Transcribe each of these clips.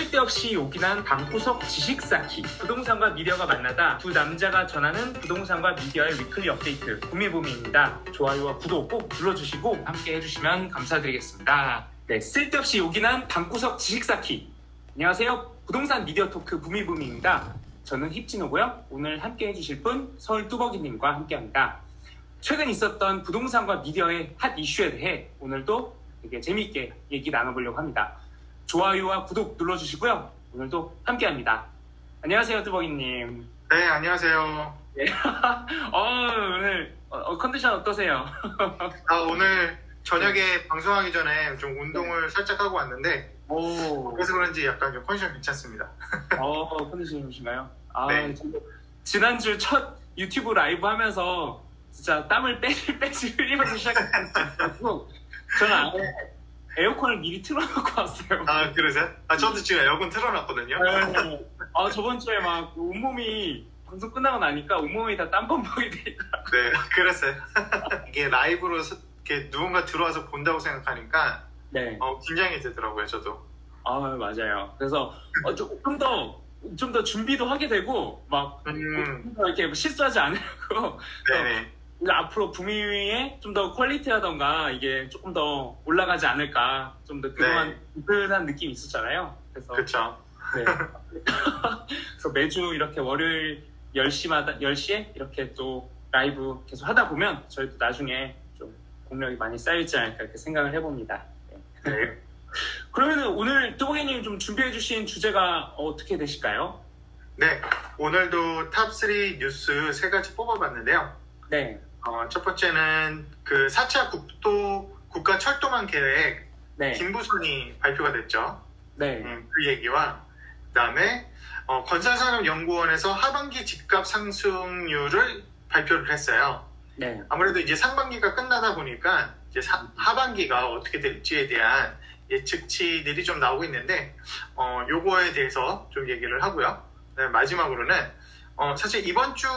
쓸데없이 요긴한 방구석 지식 쌓기. 부동산과 미디어가 만나다 두 남자가 전하는 부동산과 미디어의 weekly 업데이트 부미부미입니다. 좋아요와 구독 꼭 눌러주시고 함께 해주시면 감사드리겠습니다. 네 쓸데없이 요긴한 방구석 지식 쌓기. 안녕하세요. 부동산 미디어 토크 부미부미입니다. 저는 힙진호고요. 오늘 함께 해주실 분 서울 뚜벅이님과 함께합니다. 최근 있었던 부동산과 미디어의 핫 이슈에 대해 오늘도 되게 재미있게 얘기 나눠보려고 합니다. 좋아요와 구독 눌러주시고요. 오늘도 함께합니다. 안녕하세요, 뚜벅이님. 네, 안녕하세요. 어, 오늘 어, 컨디션 어떠세요? 아, 오늘 저녁에 방송하기 전에 좀 운동을 살짝 하고 왔는데, 오, 그래서 그런지 약간 좀 컨디션 괜찮습니다. 어, 컨디션이신가요? 아, 네. 지난주 첫 유튜브 라이브 하면서 진짜 땀을 빼지 빼지 흘리면서 시작했고 저는 아예 에어컨을 미리 틀어놓고 왔어요. 아, 그러세요? 아, 저도 지금 에어컨 틀어놨거든요. 네. 아 저번 주에 막 온몸이 방송 끝나고 나니까 온몸이 다 땀범벅이 돼 있더라고요. 네, 그랬어요. 이게 라이브로 서- 이렇게 누군가 들어와서 본다고 생각하니까 네. 어, 긴장이 되더라고요, 저도. 아 맞아요. 그래서 어, 조금 더 좀 더 준비도 하게 되고 막 음, 좀더 이렇게 실수하지 않으려고 네네. 이제 앞으로 구미에 좀더 퀄리티하던가 이게 조금 더 올라가지 않을까 좀 더 그동안 불편한 느낌이 있었잖아요. 그래서 그쵸. 네. 그래서 매주 이렇게 월요일 10시마다 10시에 이렇게 또 라이브 계속 하다 보면 저희도 나중에 좀 공력이 많이 쌓이지 않을까 이렇게 생각을 해봅니다. 네. 네. 그러면 오늘 뚜벅이님 좀 준비해 주신 주제가 어떻게 되실까요? 네, 오늘도 top 3 뉴스 세 가지 뽑아봤는데요. 네, 어, 첫 번째는 그 4차 국도 국가 철도망 계획 네, 김부선이 발표가 됐죠. 네, 음, 그 얘기와 그다음에 어, 건설산업연구원에서 하반기 집값 상승률을 발표를 했어요. 네, 아무래도 이제 상반기가 끝나다 보니까 이제 사- 하반기가 어떻게 될지에 대한 예측치들이 좀 나오고 있는데 어, 요거에 대해서 좀 얘기를 하고요. 네, 마지막으로는 어, 사실 이번 주,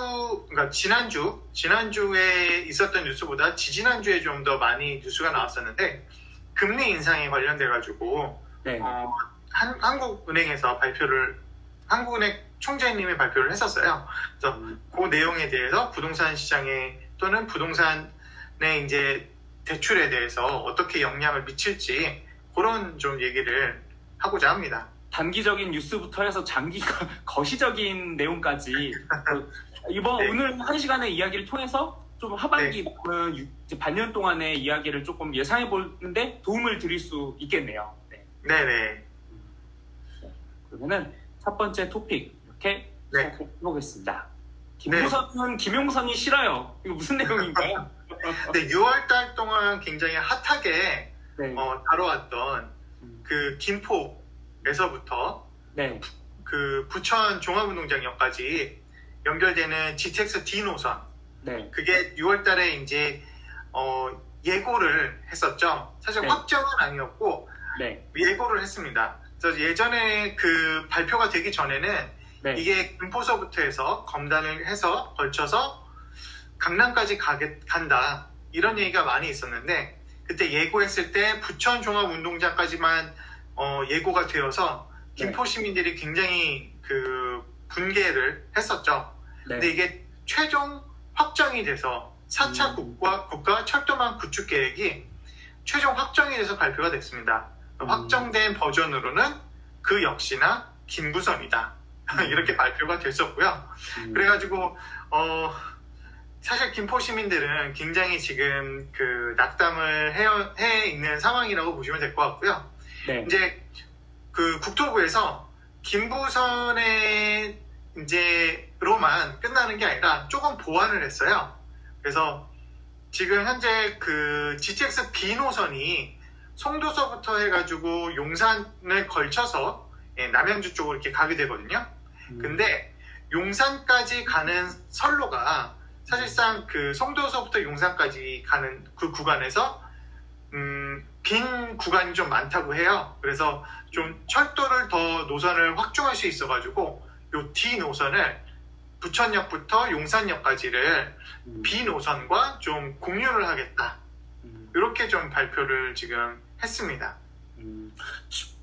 그러니까 지난주, 지난주에 있었던 뉴스보다 지지난주에 좀 더 많이 뉴스가 나왔었는데 금리 인상에 관련돼가지고 네, 어, 한, 한국은행에서 발표를 한국은행 총재님이 발표를 했었어요. 그래서 그 내용에 대해서 부동산 시장에 또는 부동산의 이제 대출에 대해서 어떻게 영향을 미칠지 그런 좀 얘기를 하고자 합니다. 단기적인 뉴스부터 해서 장기 거시적인 내용까지 그 이번 네. 오늘 한 시간의 이야기를 통해서 좀 하반기 그 유- 이제 반년 동안의 이야기를 조금 예상해 보는데 도움을 드릴 수 있겠네요. 네. 네네. 그러면은 첫 번째 토픽 이렇게 네. 시작해 보겠습니다. 김무선은 김용선이 싫어요. 이거 무슨 내용인가요? 근데 6월 달 동안 굉장히 핫하게 네, 어, 다뤄왔던 음, 그 김포 에서부터 네, 그 부천 종합운동장역까지 연결되는 GTX D 노선 네, 그게 6월 달에 이제 어, 예고를 했었죠. 사실 네. 확정은 아니었고 네, 예고를 했습니다. 그래서 예전에 그 발표가 되기 전에는 네, 이게 김포서부터 해서 검단을 해서 걸쳐서 강남까지 가게, 간다 이런 얘기가 많이 있었는데 그때 예고했을 때 부천 종합운동장까지만 어, 예고가 되어서 김포 시민들이 굉장히 그 분개를 했었죠. 네, 근데 이게 최종 확정이 돼서 4차 음. 국가, 국가 철도망 구축 계획이 최종 확정이 돼서 발표가 됐습니다. 음. 확정된 버전으로는 그 역시나 김부선이다. 이렇게 발표가 됐었고요. 음, 그래가지고, 어, 사실 김포 시민들은 굉장히 지금 그 낙담을 해, 해 있는 상황이라고 보시면 될 것 같고요. 네, 이제 그 국토부에서 김부선의 이제로만 끝나는 게 아니라 조금 보완을 했어요. 그래서 지금 현재 그 GTX B 노선이 송도서부터 해가지고 용산을 걸쳐서 예, 남양주 쪽으로 이렇게 가게 되거든요. 음, 근데 용산까지 가는 선로가 사실상 그 송도서부터 용산까지 가는 그 구간에서 음, 빈 구간이 좀 많다고 해요. 그래서 좀 철도를 더 노선을 확충할 수 있어가지고 요 D 노선을 부천역부터 용산역까지를 음, B 노선과 좀 공유를 하겠다. 음. 이렇게 좀 발표를 지금 했습니다. 음,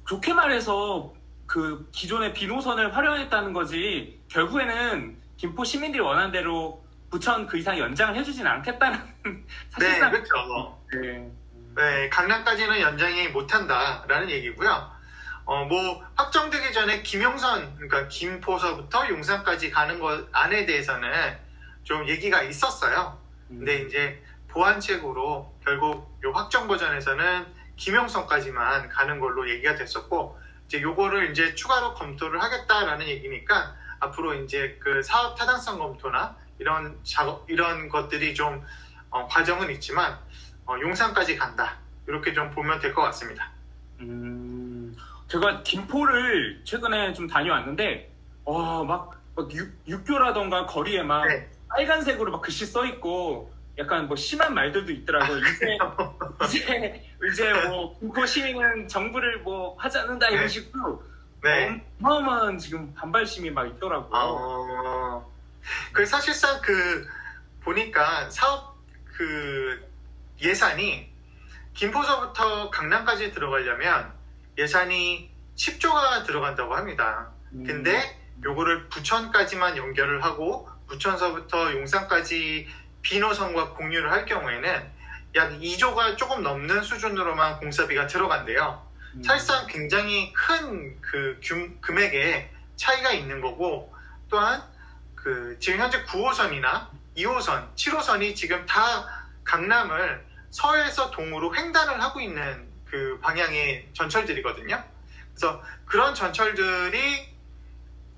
좋게 말해서 그 기존의 비노선을 활용했다는 거지 결국에는 김포 시민들이 원하는 대로 부천 그 이상 연장을 해주진 않겠다는 네, 사실상 그렇죠. 네. 네, 강남까지는 연장이 못한다라는 얘기고요. 어, 뭐 확정되기 전에 김용선, 그러니까 김포서부터 용산까지 가는 것 안에 대해서는 좀 얘기가 있었어요. 근데 이제 보완책으로 결국 요 확정 버전에서는 김용선까지만 가는 걸로 얘기가 됐었고 이제 요거를 이제 추가로 검토를 하겠다라는 얘기니까 앞으로 이제 그 사업 타당성 검토나 이런 작업 이런 것들이 좀 어, 과정은 있지만 어, 용산까지 간다 이렇게 좀 보면 될 것 같습니다. 음, 제가 김포를 최근에 좀 다녀왔는데, 와, 막, 막 육, 육교라던가 거리에 막 네. 빨간색으로 막 글씨 써 있고, 약간 뭐 심한 말들도 있더라고요. 이제, 이제, 이제 뭐, 김포 시민은 정부를 뭐 하지 않는다 이런 네. 식으로 네. 어마어마한 지금 반발심이 막 있더라고요. 어, 그 사실상 그 보니까 사업 그 예산이 김포서부터 강남까지 들어가려면 예산이 10조가 들어간다고 합니다. 음, 근데 요거를 부천까지만 연결을 하고 부천서부터 용산까지 비노선과 공유를 할 경우에는 약 2조가 조금 넘는 수준으로만 공사비가 들어간대요. 음, 사실상 굉장히 큰 그 금액의 차이가 있는 거고 또한 그 지금 현재 9호선이나 2호선, 7호선이 지금 다 강남을 서에서 동으로 횡단을 하고 있는 그 방향의 전철들이거든요. 그래서 그런 전철들이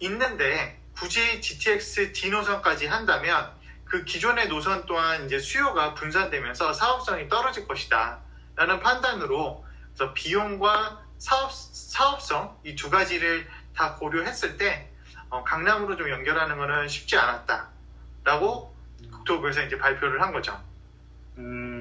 있는데 굳이 GTX D 노선까지 한다면 그 기존의 노선 또한 이제 수요가 분산되면서 사업성이 떨어질 것이다. 라는 판단으로 그래서 비용과 사업, 사업성 이 두 가지를 다 고려했을 때 어, 강남으로 좀 연결하는 것은 쉽지 않았다 라고 국토부에서 이제 발표를 한 거죠. 음,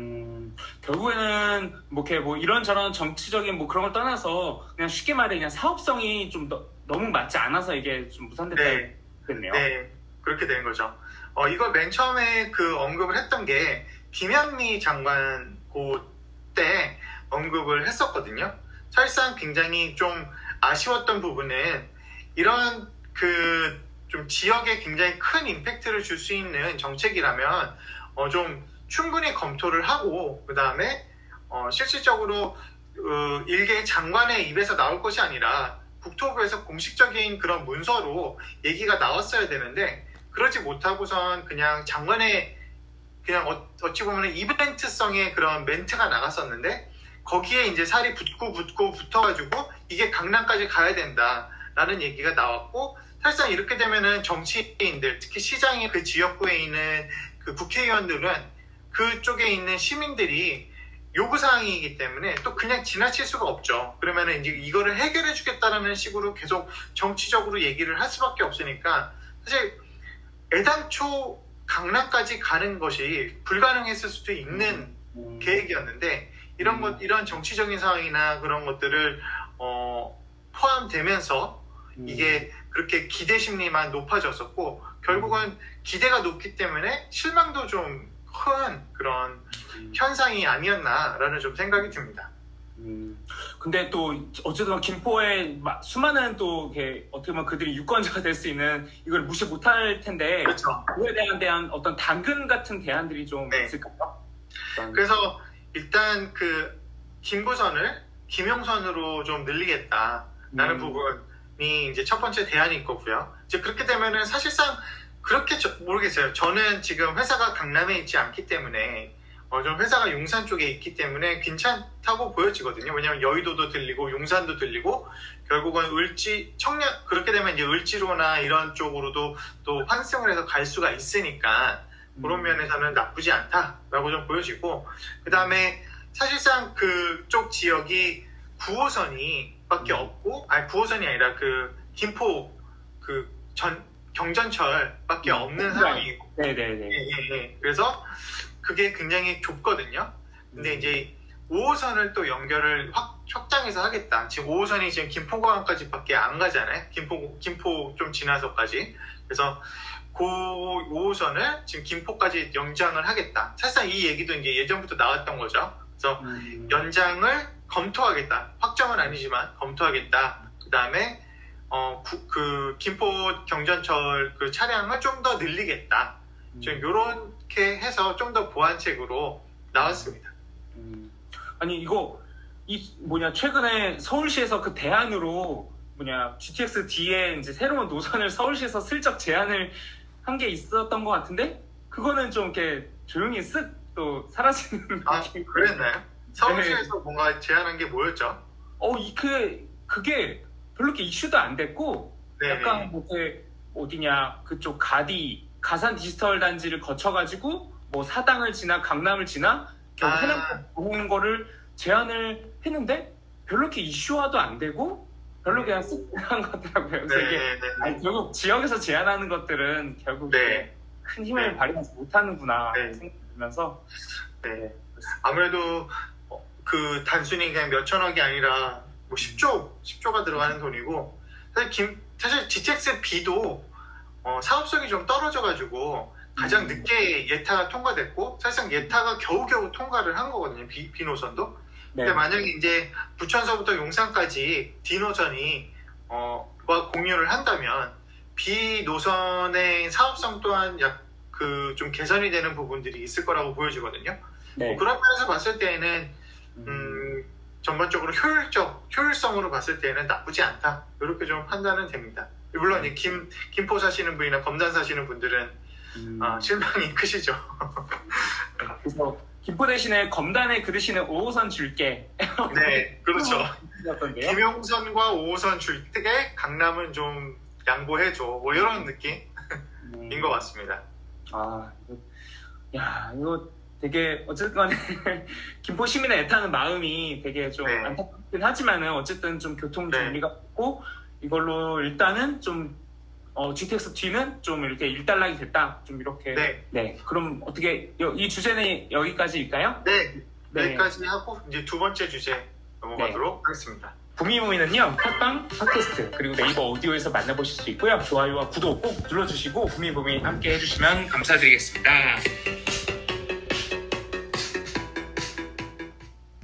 결국에는 뭐 이렇게 뭐 이런저런 정치적인 뭐 그런 걸 떠나서 그냥 쉽게 말해 그냥 사업성이 좀 너, 너무 맞지 않아서 이게 좀 무산됐다 네. 그랬네요. 네, 그렇게 된 거죠. 어, 이걸 맨 처음에 그 언급을 했던 게 김현미 장관 그때 언급을 했었거든요. 사실상 굉장히 좀 아쉬웠던 부분은 이런 그 좀 지역에 굉장히 큰 임팩트를 줄 수 있는 정책이라면 어, 좀 충분히 검토를 하고 그 다음에 어, 실질적으로 어, 일개 장관의 입에서 나올 것이 아니라 국토부에서 공식적인 그런 문서로 얘기가 나왔어야 되는데 그러지 못하고선 그냥 장관의 그냥 어, 어찌 보면 이벤트성의 그런 멘트가 나갔었는데 거기에 이제 살이 붙고 붙고 붙어가지고 이게 강남까지 가야 된다라는 얘기가 나왔고 사실상 이렇게 되면은 정치인들 특히 시장의 그 지역구에 있는 그 국회의원들은 그쪽에 있는 시민들이 요구사항이기 때문에 또 그냥 지나칠 수가 없죠. 그러면은 이제 이거를 해결해 주겠다라는 식으로 계속 정치적으로 얘기를 할 수밖에 없으니까 사실 애당초 강남까지 가는 것이 불가능했을 수도 있는 음, 계획이었는데 이런 음. 것 이런 정치적인 상황이나 그런 것들을 어, 포함되면서 음, 이게 그렇게 기대 심리만 높아졌었고 결국은 기대가 높기 때문에 실망도 좀 큰 그런 음, 현상이 아니었나라는 좀 생각이 듭니다. 음. 근데 또 어쨌든 김포에 마- 수많은 또 이렇게 어떻게 보면 그들이 유권자가 될 수 있는 이걸 무시 못할 텐데 그렇죠. 그에 대한 대한 어떤 당근 같은 대안들이 좀 네. 있을까요? 어떤- 그래서 일단 그 김부선을 김용선으로 좀 늘리겠다라는 음, 부분이 이제 첫 번째 대안이 있거고요. 이제 그렇게 되면은 사실상 그렇게 저- 모르겠어요. 저는 지금 회사가 강남에 있지 않기 때문에 어, 좀 회사가 용산 쪽에 있기 때문에 괜찮다고 보여지거든요. 왜냐하면 여의도도 들리고 용산도 들리고 결국은 을지 청년 그렇게 되면 이제 을지로나 이런 쪽으로도 또 환승을 해서 갈 수가 있으니까 그런 음, 면에서는 나쁘지 않다라고 좀 보여지고 그 다음에 사실상 그쪽 지역이 9호선이 밖에 음. 없고 아니 9호선이 아니라 그 김포 그전 경전철밖에 음. 없는 상황이고 네네네. 예, 예, 예. 그래서 그게 굉장히 좁거든요. 근데 음. 이제 5호선을 또 연결을 확, 확장해서 하겠다. 지금 5호선이 지금 김포공항까지밖에 안 가잖아요. 김포, 김포 좀 지나서까지. 그래서 그 5호선을 지금 김포까지 연장을 하겠다. 사실상 이 얘기도 이제 예전부터 나왔던 거죠. 그래서 음, 연장을 검토하겠다. 확정은 아니지만 검토하겠다. 그 다음에 어, 구- 그 김포 경전철 그 차량을 좀 더 늘리겠다. 좀 이렇게 해서 좀 더 보완책으로 나왔습니다. 음. 아니 이거 이 뭐냐 최근에 서울시에서 그 대안으로 뭐냐 GTX D에 이제 새로운 노선을 서울시에서 슬쩍 제안을 한 게 있었던 것 같은데 그거는 좀 이렇게 조용히 쓱 또 사라지는 아. 그랬나요? 서울시에서 뭔가 제안한 게 뭐였죠? 어 이그 그게 별로 이렇게 이슈도 안 됐고 네, 약간 뭐 이렇게 어디냐 그쪽 가디 가산 디지털 단지를 거쳐가지고 뭐 사당을 지나 강남을 지나 결국 아. 해남까지 오는 거를 제안을 했는데 별로 이렇게 이슈화도 안 되고 별로 그냥 쓱 지나간 것 같더라고요. 그래서 네, 이게 네, 네. 아니, 결국 지역에서 제안하는 것들은 결국 네. 큰 힘을 네. 발휘하지 못하는구나 네. 생각이 들면서 네. 아무래도 어, 그 단순히 그냥 몇 천억이 아니라 뭐 10조, 10조가 들어가는 돈이고 사실 김, 사실 GTX B도 어, 사업성이 좀 떨어져가지고 가장 음. 늦게 예타가 통과됐고 사실상 예타가 겨우겨우 통과를 한 거거든요. B, B 노선도. 네. 근데 만약에 이제 부천서부터 용산까지 D 노선이 어, 와 공유를 한다면 B 노선의 사업성 또한 약 그 좀 개선이 되는 부분들이 있을 거라고 보여지거든요. 네. 뭐 그런 면에서 봤을 때는 음, 음, 전반적으로 효율적 효율성으로 봤을 때는 나쁘지 않다 이렇게 좀 판단은 됩니다. 물론 이 김 김포 사시는 분이나 검단 사시는 분들은 음. 아, 실망이 크시죠. 그래서 김포 대신에 검단에 그르시는 5호선 줄게 네, 그렇죠. 김용선과 5호선 줄때 강남은 좀 양보해줘 뭐 이런 느낌인 음. 것 같습니다. 아, 이거, 야, 이거 되게, 어쨌든 간에, 김포 시민의 애타는 마음이 되게 좀 네. 안타깝긴 하지만은, 어쨌든 좀 교통 네. 정리가 됐고, 이걸로 일단은 좀, 어, GTX D는 좀 이렇게 일단락이 됐다. 좀 이렇게. 네, 네. 그럼 어떻게, 여- 이 주제는 여기까지일까요? 네, 네. 여기까지 하고 이제 두 번째 주제 넘어가도록 하겠습니다. 구미모이는요, 팟빵, 팟캐스트, 그리고 네이버 오디오에서 만나보실 수 있고요. 좋아요와 구독 꼭 눌러주시고, 구미모이 함께 해주시면 감사드리겠습니다.